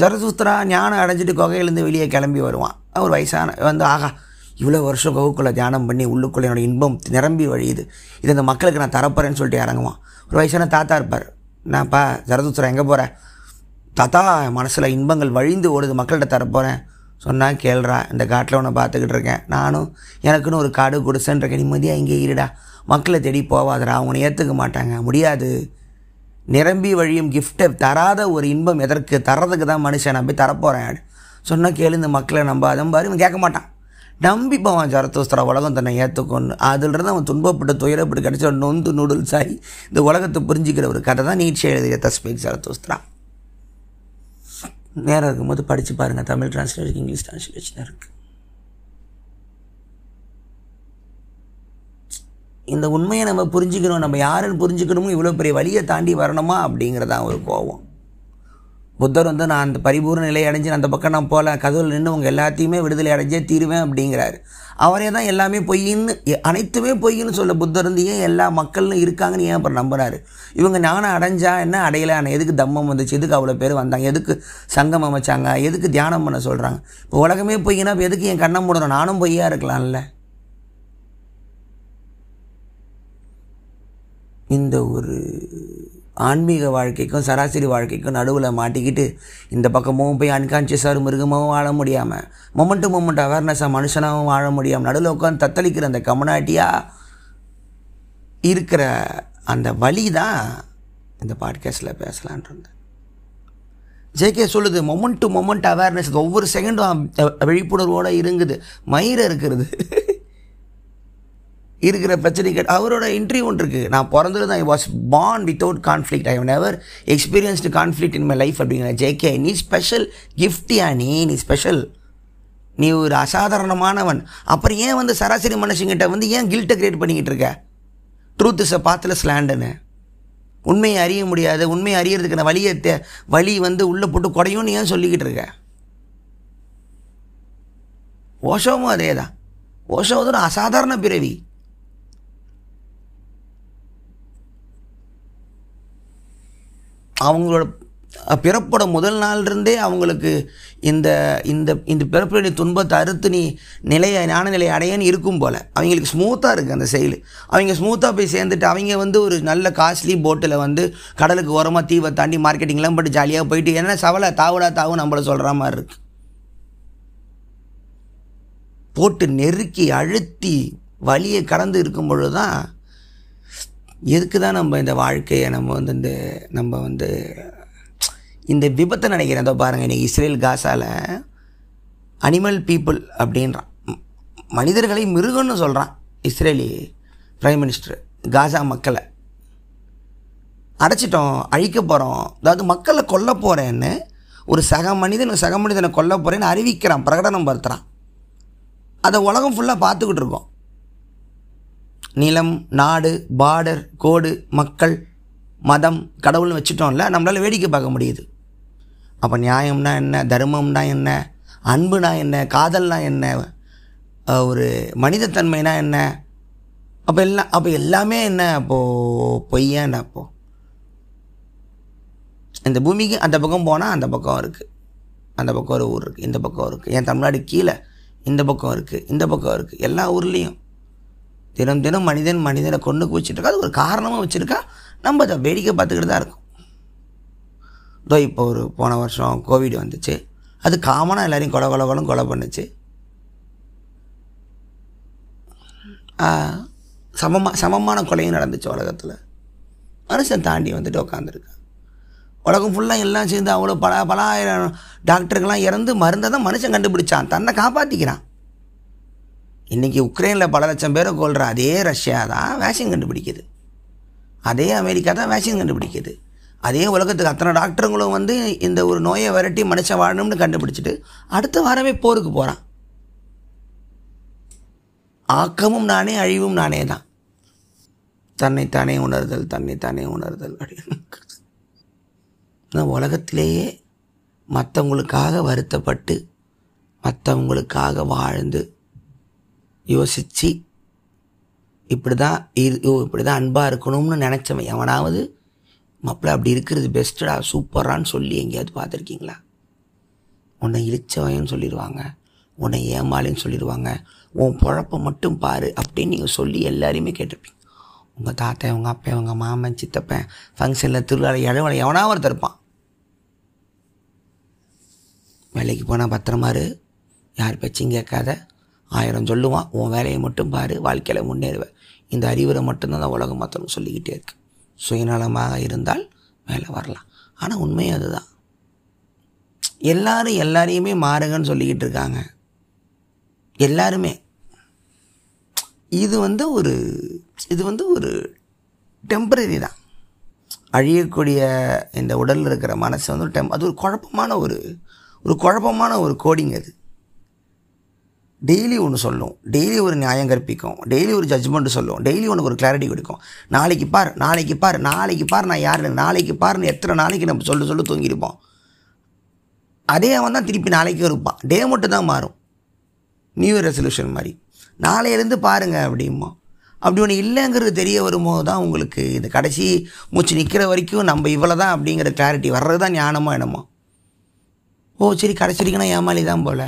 B: ஜரசூத்ரா ஞானம் அடைஞ்சிட்டு கொகையிலேருந்து வெளியே கிளம்பி வருவான். அவர் வயசான வந்து ஆகா இவ்வளோ வருஷம் கவுக்குள்ளே தியானம் பண்ணி உள்ளுக்குள்ளே என்னோட இன்பம் நிரம்பி வழியுது. இது இந்த மக்களுக்கு நான் தரப்போறேன்னு சொல்லிட்டு இறங்குவான். ஒரு வயசான தாத்தா இருப்பார். நான்ப்பா ஜரதுத்துறேன் எங்கே போகிறேன் தாத்தா மனசில் இன்பங்கள் வழிந்து ஓடுது. மக்கள்கிட்ட தரப்போகிறேன் சொன்னால் கேள்றா இந்த காட்டில் உன்னை பார்த்துக்கிட்டு இருக்கேன். நானும் எனக்குன்னு ஒரு காடு குடிசைன்னு இருக்கேன். நிம்மதியாக இங்கே இருடா. மக்களை தேடி போவாதரா அவங்க ஏற்றுக்க மாட்டாங்க. முடியாது. நிரம்பி வழியும் கிஃப்ட்டை தராத ஒரு இன்பம் எதற்கு? தர்றதுக்கு தான் மனுஷன். நான் போய் தரப்போகிறேன் சொன்னால் கேளு இந்த மக்களை நம்பாதம் பாரு இவன் கேட்க மாட்டான். நம்பி பவான் ஜரத்தோஸ்திரா உலகம் தன்னை ஏற்றுக்கொண்டு அதிலிருந்து அவன் துன்பப்பட்டு துயரப்பட்டு கிடைச்ச நொந்து நூடுல்ஸ் ஆகி இந்த உலகத்தை புரிஞ்சிக்கிற ஒரு கதை தான் நீட்சி எழுதிய தஸ்பேக் ஜரத்தோஸ்திரா நேரம் இருக்கும்போது படித்து பாருங்கள் தமிழ் டிரான்ஸ்லேஷன் இங்கிலீஷ் டிரான்ஸ்லேஷன் இருக்குது இந்த உண்மையை நம்ம புரிஞ்சுக்கணும். நம்ம யாருன்னு புரிஞ்சுக்கணுமோ இவ்வளோ பெரிய வழியை தாண்டி வரணுமா அப்படிங்கிறதான் ஒரு கோபம் புத்தர் வந்து நான் அந்த பரிபூர்ண நிலை அடைஞ்சு அந்த பக்கம் நான் போகல கதவுல நின்று உங்கள் எல்லாத்தையுமே விடுதலை அடைஞ்சே தீருவேன் அப்படிங்கிறாரு. அவரே தான் எல்லாமே பொய்ன்னு அனைத்துமே பொய்ன்னு சொல்ல புத்தர் வந்து ஏன் எல்லா மக்களும் இருக்காங்கன்னு ஏன் அப்புறம் நம்புறாரு? இவங்க ஞானம் அடைஞ்சா என்ன அடையலை? ஆனால் எதுக்கு தம்மம் வந்துச்சு? எதுக்கு அவ்வளோ பேர் வந்தாங்க? எதுக்கு சங்கம் அமைச்சாங்க? எதுக்கு தியானம் பண்ண சொல்கிறாங்க இப்போ உலகமே பொய்னா இப்போ எதுக்கு என் கண்ணை மூடணும்? நானும் பொய்யா இருக்கலாம்ல. இந்த ஒரு ஆன்மீக வாழ்க்கைக்கும் சராசரி வாழ்க்கைக்கும் நடுவில் மாட்டிக்கிட்டு இந்த பக்கமும் போய் அன்கான்ஷியஸாக மிருகமாகவும் வாழ முடியாமல் மொமெண்ட் மொமெண்ட் அவேர்னஸாக மனுஷனாகவும் வாழ முடியாமல் நடுவில் உட்காந்து தத்தளிக்கிற அந்த கமனாட்டியாக இருக்கிற அந்த வழி தான் இந்த பாட்காஸ்ட்டில் பேசலான் இருந்தேன். ஜேகே சொல்லுது மொமெண்ட் டு மொமெண்ட் அவேர்னஸ் ஒவ்வொரு செகண்டும் விழிப்புணர்வோடு இருங்குது மயிரை இருக்கிறது இருக்கிற பிரச்சனைகள். அவரோட இன்டர்வியூ ஒன்று இருக்குது நான் பிறந்தது I was born without conflict I never experienced conflict in my life அப்படிங்கிற ஜேகே நீ ஸ்பெஷல் கிஃப்டியா நீ? நீ ஸ்பெஷல் நீ ஒரு அசாதாரணமானவன். அப்புறம் ஏன் வந்து சராசரி மனுஷங்கிட்ட வந்து ஏன் கில்ட்டை கிரியேட் பண்ணிக்கிட்டு இருக்க? ட்ரூத் இஸ் அ பாத்தில் ஸ்லாண்டுன்னு உண்மையை அறிய முடியாது. உண்மையை அறியறதுக்கான வழியை தே- வழி வந்து உள்ளே போட்டு குறையும்னு ஏன் சொல்லிக்கிட்டு இருக்க? ஓஷோவும் அதே தான் ஓஷோ வந்து ஒரு அசாதாரண பிறவி. அவங்களோட பிறப்போட முதல் நாள் இருந்தே அவங்களுக்கு இந்த இந்த இந்த பிறப்புடைய துன்பத்தை அறுத்து நீ நிலையை ஞான நிலையை அடையன்னு இருக்கும் போல். அவங்களுக்கு ஸ்மூத்தாக இருக்குது அந்த செயல். அவங்க ஸ்மூத்தாக போய் சேர்ந்துட்டு அவங்க வந்து ஒரு நல்ல காஸ்ட்லி போட்டில் வந்து கடலுக்கு ஓரமாக தீவை தாண்டி மார்க்கெட்டிங்லாம் போட்டு ஜாலியாக போயிட்டு என்ன சவலை தாவுடா தாவு நம்மளை சொல்கிற மாதிரி இருக்கு. போட்டு நெருக்கி அழுத்தி வழியை கடந்து இருக்கும் பொழுது தான் எதுக்கு தான் நம்ம இந்த வாழ்க்கையை நம்ம வந்து இந்த நம்ம வந்து இந்த விபத்தை நினைக்கிறேன். அதோ பாருங்கள் இன்னைக்கு இஸ்ரேல் காசாவில் அனிமல் பீப்புள் அப்படின்றான். மனிதர்களை மிருகம்னு சொல்கிறான் இஸ்ரேலி பிரைம் மினிஸ்டர் காசா மக்களை. அடைச்சிட்டோம் அழிக்க போகிறோம் அதாவது மக்களை கொல்ல போகிறேன்னு ஒரு சக மனிதன் சக மனிதனை கொல்ல போகிறேன்னு அறிவிக்கிறான் பிரகடனம் படுத்துகிறான் அதை உலகம் ஃபுல்லாக பார்த்துக்கிட்டு இருக்கோம். நிலம் நாடு பார்டர் கோடு மக்கள் மதம் கடவுள்னு வச்சுட்டோம்ல நம்மளால் வேடிக்கை பார்க்க முடியுது. அப்போ நியாயம்னா என்ன தர்மம்னா என்ன அன்புனா என்ன காதல்னா என்ன ஒரு மனிதத்தன்மைனா என்ன அப்போ எல்லாம் அப்போ எல்லாமே என்ன அப்போது பொய்யா என்ன அப்போது இந்த பூமிக்கு அந்த பக்கம் போனால் அந்த பக்கம் இருக்குது அந்த பக்கம் ஒரு ஊர் இருக்குது இந்த பக்கம் இருக்குது என் தமிழ்நாடு கீழே இந்த பக்கம் இருக்குது இந்த பக்கம் இருக்குது எல்லா ஊர்லேயும். தினம் தினம் மனிதன் மனிதனை கொண்டு குவிச்சிட்ருக்கா அது ஒரு காரணமாக வச்சுருக்கா? நம்ம அதை வேடிக்கை பார்த்துக்கிட்டு தான் இருக்கோம். இதோ இப்போ ஒரு போன வருஷம் கோவிட் வந்துச்சு. அது காமனாக எல்லோரையும் கொலை கொலை கொலும் கொலை பண்ணுச்சு. சமமாக சமமான கொலையும் நடந்துச்சு உலகத்தில். மனுஷன் தாண்டி வந்துட்டு உட்காந்துருக்கான் உலகம் ஃபுல்லாக எல்லாம் சேர்ந்து அவ்வளோ பல பல ஆயிரம் டாக்டருக்கெல்லாம் இறந்து மருந்தை தான் மனுஷன் கண்டுபிடிச்சான். தன்னை காப்பாற்றிக்கிறான் இன்றைக்கி உக்ரைனில் பல லட்சம் பேரை கொள்கிற அதே ரஷ்யா தான் வேக்சின் கண்டுபிடிக்குது. அதே அமெரிக்கா தான் வேக்சின் கண்டுபிடிக்குது. அதே உலகத்துக்கு அத்தனை டாக்டருங்களும் வந்து இந்த ஒரு நோயை விரட்டி மனுஷன் வாழணும்னு கண்டுபிடிச்சிட்டு அடுத்த வாரமே போருக்கு போகிறான் ஆக்கமும் நானே அழிவும் நானே தான். தன்னைத்தானே உணர்தல் தன்னைத்தானே உணர்தல் அப்படின்னு. உலகத்திலேயே மற்றவங்களுக்காக வருத்தப்பட்டு மற்றவங்களுக்காக வாழ்ந்து யோசித்து இப்படி தான் இரு ஓ இப்படி தான் அன்பாக இருக்கணும்னு நினச்சவன் எவனாவது மாப்பிள்ள அப்படி இருக்கிறது பெஸ்ட்டடா சூப்பரான்னு சொல்லி எங்கேயாவது பார்த்துருக்கீங்களா? உன்னை இழிச்சவன் சொல்லிடுவாங்க. உன்னை ஏமாளின்னு சொல்லிடுவாங்க. உன் பொழப்பை மட்டும் பாரு அப்படின்னு நீங்கள் சொல்லி எல்லாரையுமே கேட்டிருப்பீங்க. உங்கள் தாத்தா உங்கள் அப்பா உங்கள் மாமன் சித்தப்பன் ஃபங்க்ஷனில் திருவிழா இழவலை எவனா ஒருத்தர் இருப்பான். வேலைக்கு போனால் பத்திரமாரு யார் பேச்சும் கேட்காத. ஆயிரம் சொல்லுவான் உன் வேலையை மட்டும் பாரு வாழ்க்கையில் முன்னேறுவேன் இந்த அறிவுரை மட்டும்தான் தான் உலகம் மற்றவங்க சொல்லிக்கிட்டே இருக்கு. சுயநலமாக இருந்தால் மேலே வரலாம். ஆனால் உண்மை அதுதான். எல்லாரும் எல்லாரையுமே மாறுங்கன்னு சொல்லிக்கிட்டு இருக்காங்க. எல்லாருமே. இது வந்து ஒரு இது வந்து ஒரு டெம்பரரி தான். அழியக்கூடிய இந்த உடலில் இருக்கிற மனசு வந்து ஒரு டெம் அது ஒரு குழப்பமான ஒரு ஒரு குழப்பமான ஒரு கோடிங் அது. டெய்லி ஒன்று சொல்லும். டெய்லி ஒரு நியாயம் கற்பிக்கும். டெய்லி ஒரு ஜட்ஜ்மெண்ட் சொல்லும். டெய்லி உனக்கு ஒரு கிளாரிட்டி கொடுக்கும். நாளைக்கு பார் நாளைக்கு பார் நாளைக்கு பார் நான் யார் நாளைக்கு பாருன்னு எத்தனை நாளைக்கு நம்ம சொல்ல சொல்ல தூங்கியிருப்போம். அதே அவன் தான் திருப்பி நாளைக்கும் இருப்பான். டே மட்டும் தான் மாறும். நியூ இயர் ரெசல்யூஷன் மாதிரி. நாளையிலேருந்து பாருங்க அப்படிமா அப்படி ஒன்று இல்லைங்கிறது தெரிய வரும்போது தான் உங்களுக்கு இந்த கடைசி மூச்சு நிற்கிற வரைக்கும் நம்ம இவ்வளோ தான் அப்படிங்கிற கிளாரிட்டி வர்றது தான் ஞானமோ என்னமோ? ஓ சரி கடைசி வரைக்கும் நான் ஏமாளி தான் போல.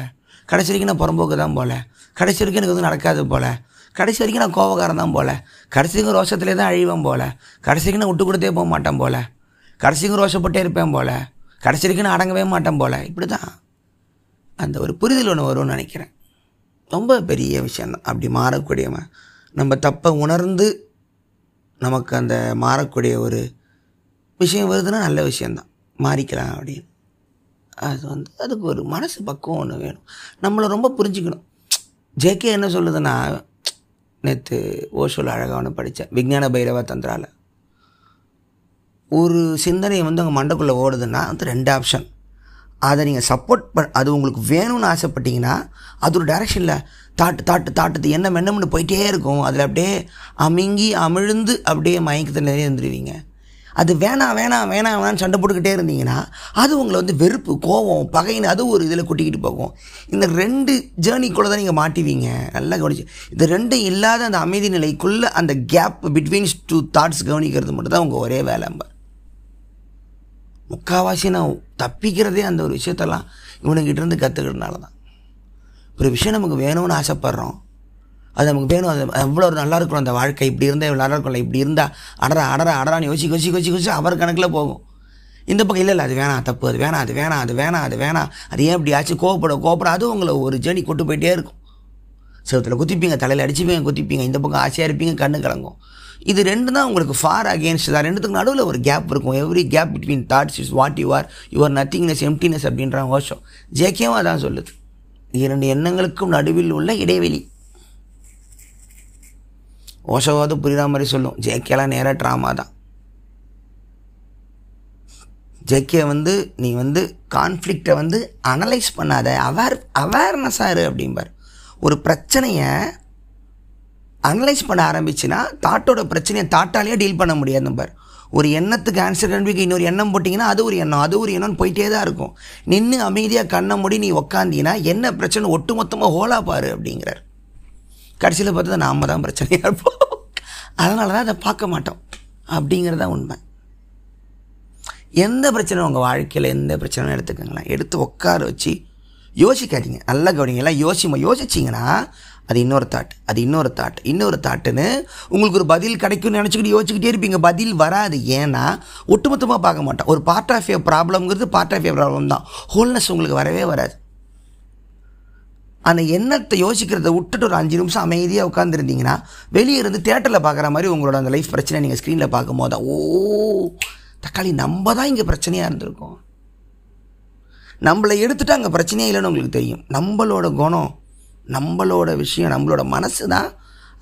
B: கடைசி வரைக்கும் நான் புறம்போக்கு தான் போல. கடைசி வரைக்கும் எனக்கு வந்து நடக்காது போல. கடைசி வரைக்கும் நான் கோபக்காரன் தான் போல. கடைசி வரைக்கும் ரோஷத்திலே தான் அழிவேன் போல. கடைசி வரைக்கும் நான் விட்டு கொடுத்தே போக மாட்டேன் போல. கடைசி வரைக்கும் ரோஷப்பட்டே இருப்பேன் போல. கடைசி வரைக்கும் நான் அடங்கவே மாட்டேன் போல. இப்படி தான் அந்த ஒரு புரிதல் ஒன்று வரும்னு நினைக்கிறேன். ரொம்ப பெரிய விஷயந்தான் அப்படி மாறக்கூடியவன். நம்ம தப்பை உணர்ந்து நமக்கு அந்த மாறக்கூடிய ஒரு விஷயம் வருதுன்னா நல்ல விஷயந்தான் மாறிக்கலாம் அப்படின்னு. அது வந்து அதுக்கு ஒரு மனசு பக்குவம் ஒன்று வேணும். நம்மளை ரொம்ப புரிஞ்சுக்கணும். ஜேகே என்ன சொல்லுதுன்னா நேற்று ஓஷோவில் அழகாக ஒன்று படித்தேன் விஞ்ஞான பைரவ தந்திரால. ஒரு சிந்தனை வந்து உங்கள் மண்டக்குள்ளே ஓடுதுன்னா அது ரெண்டு ஆப்ஷன். அதை நீங்கள் சப்போர்ட் ப அது உங்களுக்கு வேணும்னு ஆசைப்பட்டீங்கன்னா அது ஒரு டைரெக்ஷனில் தாட்டு தாட்டு தாட்டுத்து என்ன மென்னம்னு போயிட்டே இருக்கும். அதில் அப்படியே அமிங்கி அமிழ்ந்து அப்படியே மயக்கத்தில் நிறைய இருந்துருவீங்க. அது வேணாம் வேணாம் வேணாம் வேணாம்னு சண்டை போட்டுக்கிட்டே இருந்தீங்கன்னா அது உங்களை வந்து வெறுப்பு கோபம் பகைன்னு அது ஒரு இதில் கூட்டிக்கிட்டு போகும். இந்த ரெண்டு ஜேர்னிக்குள்ளே தான் நீங்கள் மாட்டுவீங்க. நல்லா கவனிச்சு. இந்த ரெண்டும் இல்லாத அந்த அமைதி நிலைக்குள்ளே அந்த கேப் பிட்வீன்ஸ் டூ தாட்ஸ் கவனிக்கிறது மட்டும் தான் உங்கள் ஒரே வேலை முக்கால்வாசி நான் தப்பிக்கிறதே அந்த ஒரு விஷயத்தெல்லாம் இவனுக்கிட்டேருந்து கற்றுக்கிறதுனால தான் ஒரு விஷயம் நமக்கு வேணும்னு ஆசைப்பட்றோம். அது நமக்கு வேணும். அது எவ்வளோ ஒரு நல்லா இருக்கும் அந்த வாழ்க்கை. இப்படி இருந்தால் இவ்வளோ நல்லா இருக்கும்ல. இப்படி இருந்தால் அடரா அடரா அடரான்னு யோசி யோசி யோசி யோசி அவர் கணக்கில் போகும். இந்த பக்கம் இல்லை இல்லை அது வேணாம் தப்பு அது வேணாம் அது வேணாம் அது வேணாம் அது வேணாம். அது ஏன் இப்படி ஆச்சு? கோவப்பட கோவப்பட அதுவும் உங்களை ஒரு ஜேர்னி கொண்டு போயிட்டே இருக்கும். செவத்தில் குத்திப்பீங்க தலையில் அடிச்சுப்பீங்க குத்திப்பீங்க. இந்த பக்கம் ஆசையாக இருப்பீங்க கண்ணு கலங்கும். இது ரெண்டு தான் உங்களுக்கு ஃபார் அகேன்ஸ்ட் தான். ரெண்டுத்துக்கு நடுவில் ஒரு கேப் இருக்கும். Every gap between thoughts is what you are your nothingness emptiness அப்படின்ற வருஷம் ஜேகேவும் தான் சொல்லுது. இரண்டு எண்ணங்களுக்கும் நடுவில் உள்ள இடைவெளி. ஓஷோவாவது புரியுற மாதிரி சொல்லும். ஜேகேலாம் நேராக ட்ராமா தான். ஜேகே வந்து நீ வந்து கான்ஃப்ளிக்டை வந்து அனலைஸ் பண்ணாத. அவேர் அவேர்னஸாக இரு அப்படிம்பார். ஒரு பிரச்சனையை அனலைஸ் பண்ண ஆரம்பிச்சுன்னா தாட்டோட பிரச்சனையை தாட்டாலேயே டீல் பண்ண முடியாதும்பார். ஒரு எண்ணத்துக்கு ஆன்சர் கண்டுபிடிக்க இன்னொரு எண்ணம் போட்டிங்கன்னா அது ஒரு எண்ணம் அது ஒரு எண்ணம்னு போயிட்டே தான் இருக்கும். நின்று அமைதியாக கண்ணை மூடி நீ உக்காந்தீங்கன்னா என்ன பிரச்சனை ஒட்டு மொத்தமாக ஹோலா பாரு அப்படிங்கிறார். கடைசியில் பார்த்தா நாம தான் பிரச்சனையாக இருப்போம். அதனால தான் அதை பார்க்க மாட்டோம். அப்படிங்கிறது தான் உண்மை. எந்த பிரச்சனை உங்கள் வாழ்க்கையில் எந்த பிரச்சனையும் எடுத்துக்கோங்களேன். எடுத்து உட்கார வச்சு யோசிக்காதீங்க. நல்லா கவனிங்களா யோசிமா யோசிச்சிங்கன்னா அது இன்னொரு தாட் அது இன்னொரு தாட் இன்னொரு தாட்டுன்னு உங்களுக்கு ஒரு பதில் கிடைக்கும்னு நினச்சிக்கிட்டு யோசிச்சுக்கிட்டே இருப்பீங்க. பதில் வராது. ஏன்னா ஒட்டுமொத்தமாக பார்க்க மாட்டோம். ஒரு பார்ட் ஆஃப் ஏ ப்ராப்ளம்ங்கிறது பார்ட் ஆஃப் ஏ ப்ராப்ளம் தான். ஹோல்னஸ் உங்களுக்கு வரவே வராது. அந்த எண்ணத்தை யோசிக்கிறத விட்டுட்டு ஒரு அஞ்சு நிமிஷம் அமைதியாக உட்காந்துருந்தீங்கன்னா வெளியே இருந்து தேட்டரில் பார்க்குற மாதிரி உங்களோட அந்த லைஃப் பிரச்சனை நீங்கள் ஸ்க்ரீனில் பார்க்கும் போது ஓ தக்காளி நம்ம தான் இங்கே பிரச்சனையாக இருந்திருக்கோம். நம்மளை எடுத்துட்டு அங்கே பிரச்சனையே இல்லைன்னு உங்களுக்கு தெரியும். நம்மளோட குணம் நம்மளோட விஷயம் நம்மளோட மனசு தான்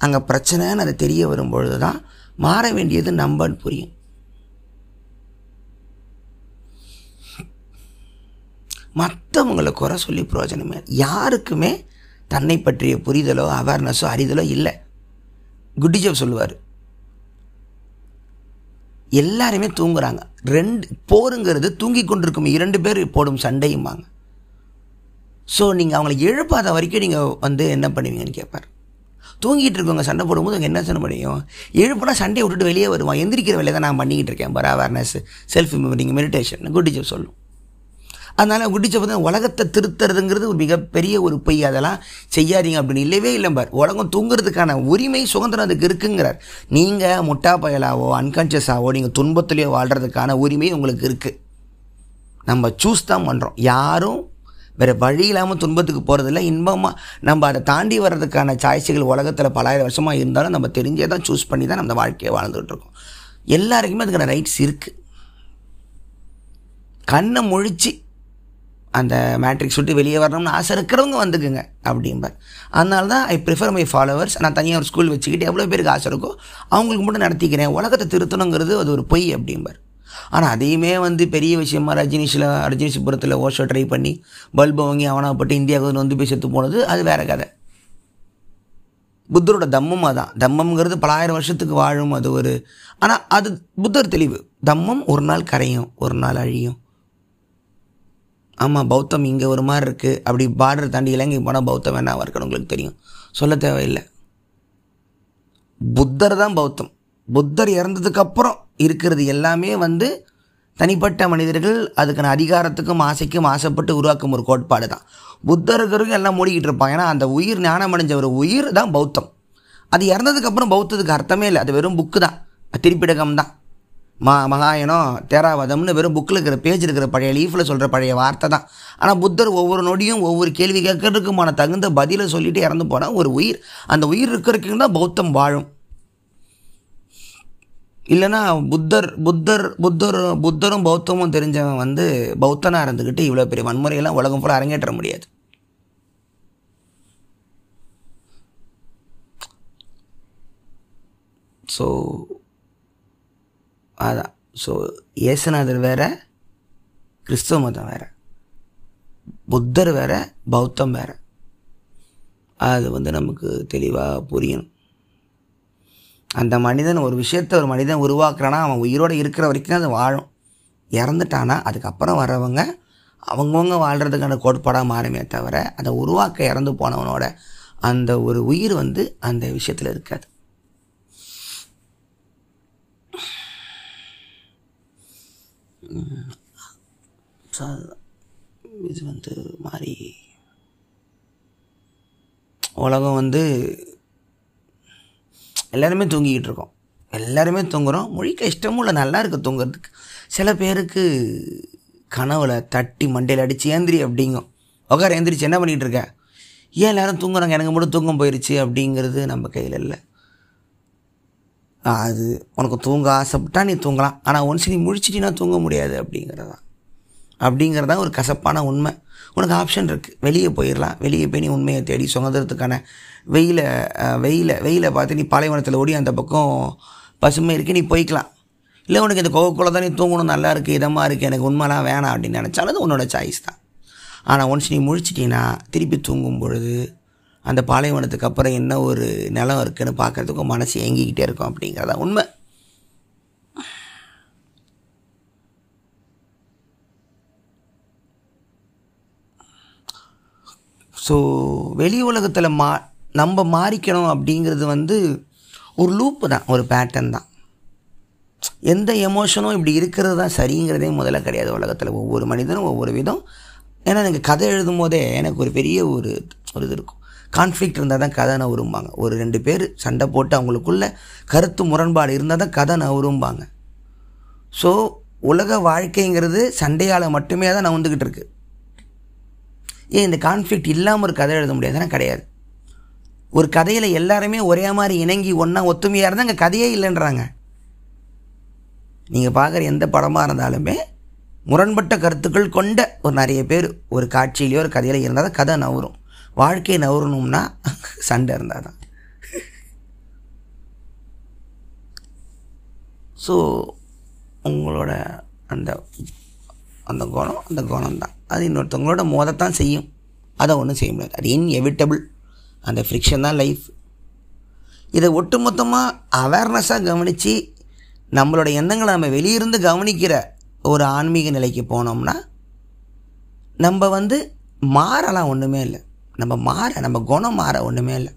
B: அங்கே பிரச்சனைன்னு அது தெரிய வரும்பொழுது தான் மாற வேண்டியது நம்பன்னு புரியும். மற்றவங்களை குறை சொல்லி பிரயோஜனமே யாருக்குமே தன்னை பற்றிய புரிதலோ அவேர்னஸோ அறிதலோ இல்லை. குட்டிஜப் சொல்லுவார். எல்லாருமே தூங்குறாங்க. ரெண்டு போருங்கிறது தூங்கி கொண்டிருக்கும். இரண்டு பேர் போடும் சண்டையும்பாங்க ஸோ நீங்கள் அவங்கள எழுப்பாத வரைக்கும் நீங்கள் வந்து என்ன பண்ணுவீங்கன்னு கேட்பார் தூங்கிட்டு இருக்கவங்க சண்டை போடும்போது அவங்க என்ன சண்டை முடியும் எழுப்புனா சண்டையை விட்டுட்டு வெளியே வருவான். எந்திரிக்கிற வேலையை தான் நான் பண்ணிக்கிட்டு இருக்கேன். பார் அவேர்னஸ் செல்ஃப் நீங்கள் மெடிடேஷன் குட்டிஜப் சொல்லும். அதனால் குடிச்ச பார்த்தா உலகத்தை திருத்துறதுங்கிறது ஒரு மிகப்பெரிய ஒரு பொய். அதெல்லாம் செய்யாதீங்க அப்படின்னு இல்லவே இல்லை பார். உலகம் தூங்குறதுக்கான உரிமை சுதந்திரம் அதுக்கு இருக்குங்கிறார். நீங்கள் முட்டா பயலாவோ அன்கான்ஷியஸாவோ நீங்கள் துன்பத்துலேயோ வாழ்கிறதுக்கான உரிமை உங்களுக்கு இருக்குது நம்ம சூஸ் தான் பண்ணுறோம் யாரும் வேறு வழி இல்லாமல் துன்பத்துக்கு போகிறதில்ல இன்பமாக நம்ம அதை தாண்டி வர்றதுக்கான சாய்ஸுகள் உலகத்தில் பலாயிரம் வருஷமாக இருந்தாலும் நம்ம தெரிஞ்சே தான் சூஸ் பண்ணி தான் நம்ம வாழ்க்கையை வாழ்ந்துகிட்டு இருக்கோம். எல்லாருக்குமே அதுக்கான ரைட்ஸ் இருக்குது கண்ணை முழிச்சு அந்த மேட்ரிக்ஸ் விட்டு வெளியே வரணும்னு ஆசை இருக்கிறவங்க வந்துக்குங்க அப்படிம்பார். அதனால தான் ஐ ப்ரிஃபர் மை ஃபாலோவர்ஸ் நான் தனியாக ஒரு ஸ்கூல் வச்சுக்கிட்டு எவ்வளோ பேருக்கு ஆசை இருக்கோ அவங்களுக்கு மட்டும் நடத்திக்கிறேன். உலகத்தை திருத்தணுங்கிறது அது ஒரு பொய் அப்படிம்பார். ஆனால் அதையுமே வந்து பெரிய விஷயமா ரஜினிஷில் ரஜினிஷபுரத்தில் ஓஷோ ட்ரை பண்ணி பல்பை வாங்கி அவனாப்பட்டு இந்தியாவுக்கு வந்து போய் செத்து போனது அது வேற கதை. புத்தரோட தம்மம் அதான். தம்மம்ங்கிறது பலாயிரம் வருஷத்துக்கு வாழும் அது ஒரு ஆனால் அது புத்தர் தெளிவு. தம்மம் ஒரு நாள் கரையும் ஒரு நாள் அழியும். ஆமாம் பௌத்தம் இங்கே ஒரு மாதிரி இருக்குது அப்படி பார்டர் தாண்டி இலங்கை போனால் பௌத்தம் வேணாம் இருக்கணும் உங்களுக்கு தெரியும். சொல்ல தேவையில்லை. புத்தர் தான் பௌத்தம். புத்தர் இறந்ததுக்கப்புறம் இருக்கிறது எல்லாமே வந்து தனிப்பட்ட மனிதர்கள் அதுக்கான அதிகாரத்துக்கும் ஆசைக்கும் ஆசைப்பட்டு உருவாக்கும் ஒரு கோட்பாடு தான். புத்தருக்கு எல்லாம் மூடிக்கிட்டு இருப்பாங்க. ஏன்னா அந்த உயிர் ஞானம் அடைஞ்ச ஒரு உயிர் தான் பௌத்தம். அது இறந்ததுக்கப்புறம் பௌத்தத்துக்கு அர்த்தமே இல்லை. அது வெறும் புக்கு தான். திருப்பிடகம் தான். மா மகாயனம் தேராவதம்னு வெறும் புக்கில் இருக்கிற பேஜ் இருக்கிற பழைய லீஃபில் சொல்கிற பழைய வார்த்தை தான். ஆனால் புத்தர் ஒவ்வொரு நொடியும் ஒவ்வொரு கேள்வி கேட்கறதுக்குமான தகுந்த பதிலை சொல்லிட்டு இறந்து போனால் ஒரு உயிர். அந்த உயிர் இருக்கிறதுக்கு தான் பௌத்தம் வாழும். இல்லைன்னா புத்தர் புத்தர் புத்தர் புத்தரும் பௌத்தமும் தெரிஞ்சவன் வந்து பௌத்தனாக இருந்துக்கிட்டு இவ்வளோ பெரிய வன்முறையெல்லாம் உலகம் ஃபுல்லாக அரங்கேற்ற முடியாது. ஸோ அதான். ஸோ இயேசுநாதர் வேற கிறிஸ்தவ மதம் வேற. புத்தர் வேற பௌத்தம் வேற. அது வந்து நமக்கு தெளிவாக புரியணும். அந்த மனிதன் ஒரு விஷயத்தை ஒரு மனிதன் உருவாக்குறானா அவன் உயிரோடு இருக்கிற வரைக்கும் அது வாழும். இறந்துட்டானா அதுக்கப்புறம் வர்றவங்க அவங்கவுங்க வாழ்கிறதுக்கான கோட்பாடாக மாறுமே தவிர அதை உருவாக்க இறந்து போனவனோட அந்த ஒரு உயிர் வந்து அந்த விஷயத்தில் இருக்காது. ஸோ இது வந்து மாதிரி உலகம் வந்து எல்லாருமே தூங்கிக்கிட்டு இருக்கோம். எல்லாருமே தூங்குறோம். மொழிக்க இஷ்டமும் இல்லை. நல்லா இருக்குது தூங்குறதுக்கு. சில பேருக்கு கனவுல தட்டி மண்டையில் அடித்து ஏந்திரி அப்படிங்கும். உட்கார எந்திரிச்சு என்ன பண்ணிகிட்டு இருக்க? ஏன் எல்லாரும் தூங்குறாங்க? எனக்கு மட்டும் தூக்கம் போயிடுச்சு அப்படிங்கிறது நம்ம கையில் இல்லை. அது உனக்கு தூங்க ஆசைப்பட்டா நீ தூங்கலாம். ஆனால் ஒன்ஸ் நீ முழிச்சிட்டினா தூங்க முடியாது அப்படிங்கிறதா. அப்படிங்கிறதா ஒரு கசப்பான உண்மை. உனக்கு ஆப்ஷன் இருக்குது வெளியே போயிடலாம் வெளியே போய் நீ உண்மையை தேடி சுதந்திரத்துக்கான வெயில வெயில வெயில பார்த்து நீ பாலைவனத்தில் ஓடி அந்த பக்கம் பசுமை இருக்கு நீ போய்க்கலாம். இல்லை உனக்கு இந்த கோவக்குள்ள தான் நீ தூங்கணும் நல்லா இருக்குது இதமாக இருக்குது எனக்கு உண்மைலாம் வேணாம் அப்படின்னு நினச்சாலும் அது உன்னோட சாய்ஸ் தான். ஆனால் ஒன்ஸ் நீ முழிச்சிட்டீங்கன்னா திருப்பி தூங்கும் பொழுது அந்த பாலைவனத்துக்கு அப்புறம் என்ன ஒரு நிலம் இருக்குதுன்னு பார்க்குறதுக்கும் மனசு ஏங்கிக்கிட்டே இருக்கும் அப்படிங்கிறதா உண்மை. ஸோ வெளி உலகத்தில் மா நம்ம மாறிக்கணும் அப்படிங்கிறது வந்து ஒரு லூப்பு தான் ஒரு பேட்டர்ன் தான். எந்த எமோஷனும் இப்படி இருக்கிறது தான் சரிங்கிறதே முதல்ல கிடையாது உலகத்தில். ஒவ்வொரு மனிதனும் ஒவ்வொரு விதம். ஏன்னா எனக்கு கதை எழுதும் போதே எனக்கு ஒரு பெரிய ஒரு ஒரு இது இருக்கும். கான்ஃப்ளிக்ட் இருந்தால் தான் கதை நவரும்பாங்க ஒரு ரெண்டு பேர் சண்டை போட்டு அவங்களுக்குள்ள கருத்து முரண்பாடு இருந்தால் தான் கதை நவரும்பாங்க ஸோ உலக வாழ்க்கைங்கிறது சண்டையால் மட்டுமே தான் நவுந்துக்கிட்டு இருக்கு. ஏன் இந்த கான்ஃப்ளிக்ட் இல்லாமல் ஒரு கதை எழுத முடியாதுன்னா கிடையாது. ஒரு கதையில் எல்லாருமே ஒரே மாதிரி இணங்கி ஒன்றா ஒத்துமையாக இருந்தால் அங்கே கதையே இல்லைன்றாங்க. நீங்கள் பார்க்குற எந்த படமாக இருந்தாலுமே முரண்பட்ட கருத்துக்கள் கொண்ட ஒரு நிறைய பேர் ஒரு காட்சியிலையோ ஒரு கதையில் இருந்தால் தான் கதை நவரும் வாழ்க்கை நவரணும்னா சண்டை இருந்தால் தான் ஸோ உங்களோட அந்த அந்த குணம் அந்த குணம் தான் அது இன்னொருத்தவங்களோட மோதத்தான் செய்யும். அதை ஒன்றும் செய்ய முடியாது. அது இன்எவிட்டபிள் அந்த ஃப்ரிக்ஷன் தான் லைஃப் இதை ஒட்டுமொத்தமாக அவேர்னஸாக கவனித்து நம்மளோட எண்ணங்களை நம்ம வெளியிருந்து கவனிக்கிற ஒரு ஆன்மீக நிலைக்கு போனோம்னா நம்ம வந்து மாறலாம் ஒன்றுமே இல்லை. நம்ம மாற நம்ம குணம் மாற ஒன்றுமே இல்லை.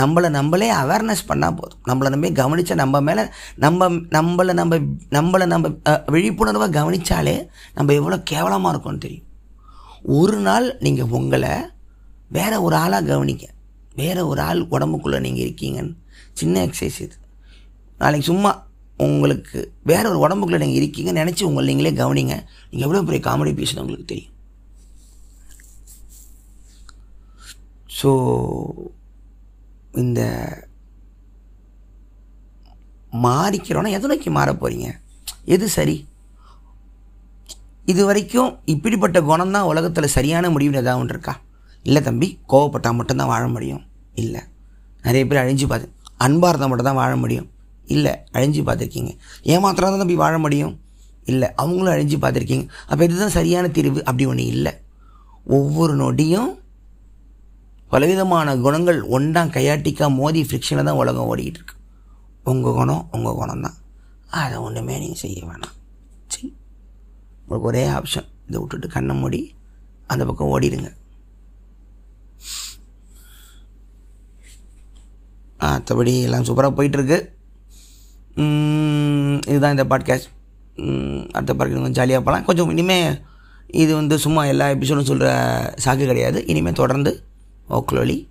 B: நம்மளை நம்மளே அவேர்னஸ் பண்ணால் போதும். நம்மளை நம்பி கவனித்தா நம்ம மேலே நம்ம நம்மளை நம்ம நம்மளை நம்ம விழிப்புணர்வாக கவனித்தாலே நம்ம எவ்வளோ கேவலமாக இருக்கோம்னு தெரியும். ஒரு நாள் நீங்கள் உங்களை வேறு ஒரு ஆளாக கவனிக்க வேறு ஒரு ஆள் உடம்புக்குள்ளே நீங்கள் இருக்கீங்கன்னு. சின்ன எக்ஸசைஸ் இது. நாளைக்கு சும்மா உங்களுக்கு வேற ஒரு உடம்புக்குள்ளே நீங்கள் இருக்கீங்கன்னு நினச்சி உங்களை நீங்களே கவனிங்க. நீங்கள் எவ்வளோ பெரிய காமெடி பீஸ்னு உங்களுக்கு தெரியும். ஸோ இந்த மாறிக்கிறோன்னா எதை நோக்கி மாற போகிறீங்க எது சரி? இது வரைக்கும் இப்படிப்பட்ட குணம்தான் உலகத்தில் சரியான முடிவுன்னு ஏதாவது ஒன்று இருக்கா? இல்லை தம்பி கோவப்பட்டால் மட்டும்தான் வாழ முடியும்? இல்லை. நிறைய பேர் அழிஞ்சு பார்த்து அன்பாக இருந்தால் மட்டும் தான் வாழ முடியும்? இல்லை. அழிஞ்சு பார்த்துருக்கீங்க. ஏமாத்திரம் தான் தம்பி வாழ முடியும்? இல்லை. அவங்களும் அழிஞ்சு பார்த்துருக்கீங்க. அப்போ இதுதான் சரியான தீர்வு? அப்படி ஒன்று இல்லை. ஒவ்வொரு நொடியும் பலவிதமான குணங்கள் ஒன்றா கையாட்டிக்கா மோதி ஃப்ரிக்ஷனில் தான் உலகம் ஓடிக்கிட்டு இருக்கு உங்கள் குணம் உங்கள் குணம் தான் அதை ஒன்றுமே நீங்கள் செய்ய வேணாம். சரி உங்களுக்கு ஒரே ஆப்ஷன் இதை விட்டுட்டு கண்ணை மூடி அந்த பக்கம் ஓடிடுங்க. மற்றபடி எல்லாம் சூப்பராக போயிட்டுருக்கு. இதுதான் இந்த பாட்காஸ்ட் அடுத்த பாட்காஸ்ட் கொஞ்சம் ஜாலியாக போகலாம் கொஞ்சம் இனிமேல் இது வந்து சும்மா எல்லா எபிசோடும் சொல்கிற சாக்கு கிடையாது. இனிமேல் தொடர்ந்து ஓக்லோலி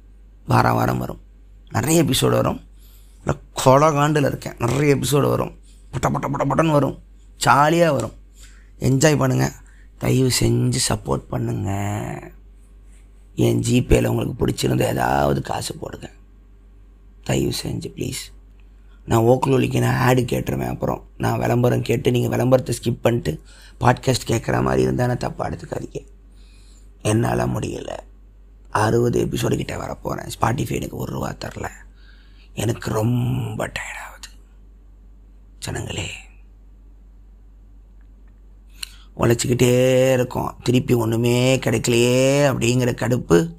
B: வாரம் வாரம் வரும். நிறைய எபிசோடு வரும். நான் காண்டில் இருக்கேன். நிறைய எபிசோடு வரும். பட்ட பட்ட பட்ட பட்டன்னு வரும். ஜாலியாக வரும். என்ஜாய் பண்ணுங்கள் தயவு செஞ்சு சப்போர்ட் பண்ணுங்கள் என் ஜிபேயில் உங்களுக்கு பிடிச்சிருந்தா ஏதாவது காசு போடுங்க. தயவு செஞ்சு ப்ளீஸ் நான் ஓக்லொலிக்கு நான் ஆடு கேட்டுருவேன் அப்புறம். நான் விளம்பரம் கேட்டு நீங்கள் விளம்பரத்தை ஸ்கிப் பண்ணிட்டு பாட்காஸ்ட் கேட்குற மாதிரி இருந்தால் நான் தப்பாக எடுத்துக்காதீங்க. என்னால் முடியல. அறுபது எபிசோடு கிட்டே வரப்போகிறேன் ஸ்பாட்டிஃபை எனக்கு ஒரு ரூபா தரல. எனக்கு ரொம்ப டயர்டாகுது ஆகுது. ஜனங்களே. உழைச்சிக்கிட்டே இருக்கோம். திருப்பி ஒன்றுமே கிடைக்கலையே அப்படிங்கிற கடுப்பு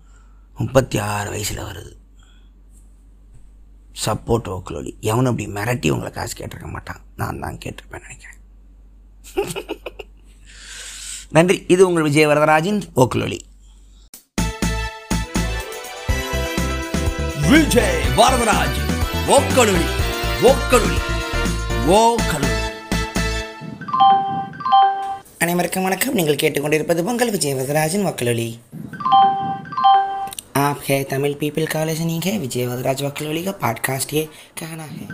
B: முப்பத்தி ஆறு வயசில் வருது. சப்போர்ட் ஓக்கலோலி எவனும் அப்படி மிரட்டி உங்களை காசு கேட்டிருக்க மாட்டான். நான் தான் கேட்டிருப்பேன் நினைக்கிறேன். நன்றி. இது உங்கள் விஜய் வரதராஜின் ஓக்கலொலி
A: விஜய் வரதராஜ் ஓக்கலுளி ஓக்கலுளி ஓக்கலுளி
B: அனைவருக்கும் வணக்கம் நீங்கள் கேட்டுக்கொண்டிருப்பது உங்கள் விஜய் வரதராஜின் वकलोली आप है तमिल पीपल कॉलेज नहीं है विजय वदराज वकलोली का पॉडकास्ट ये कहना है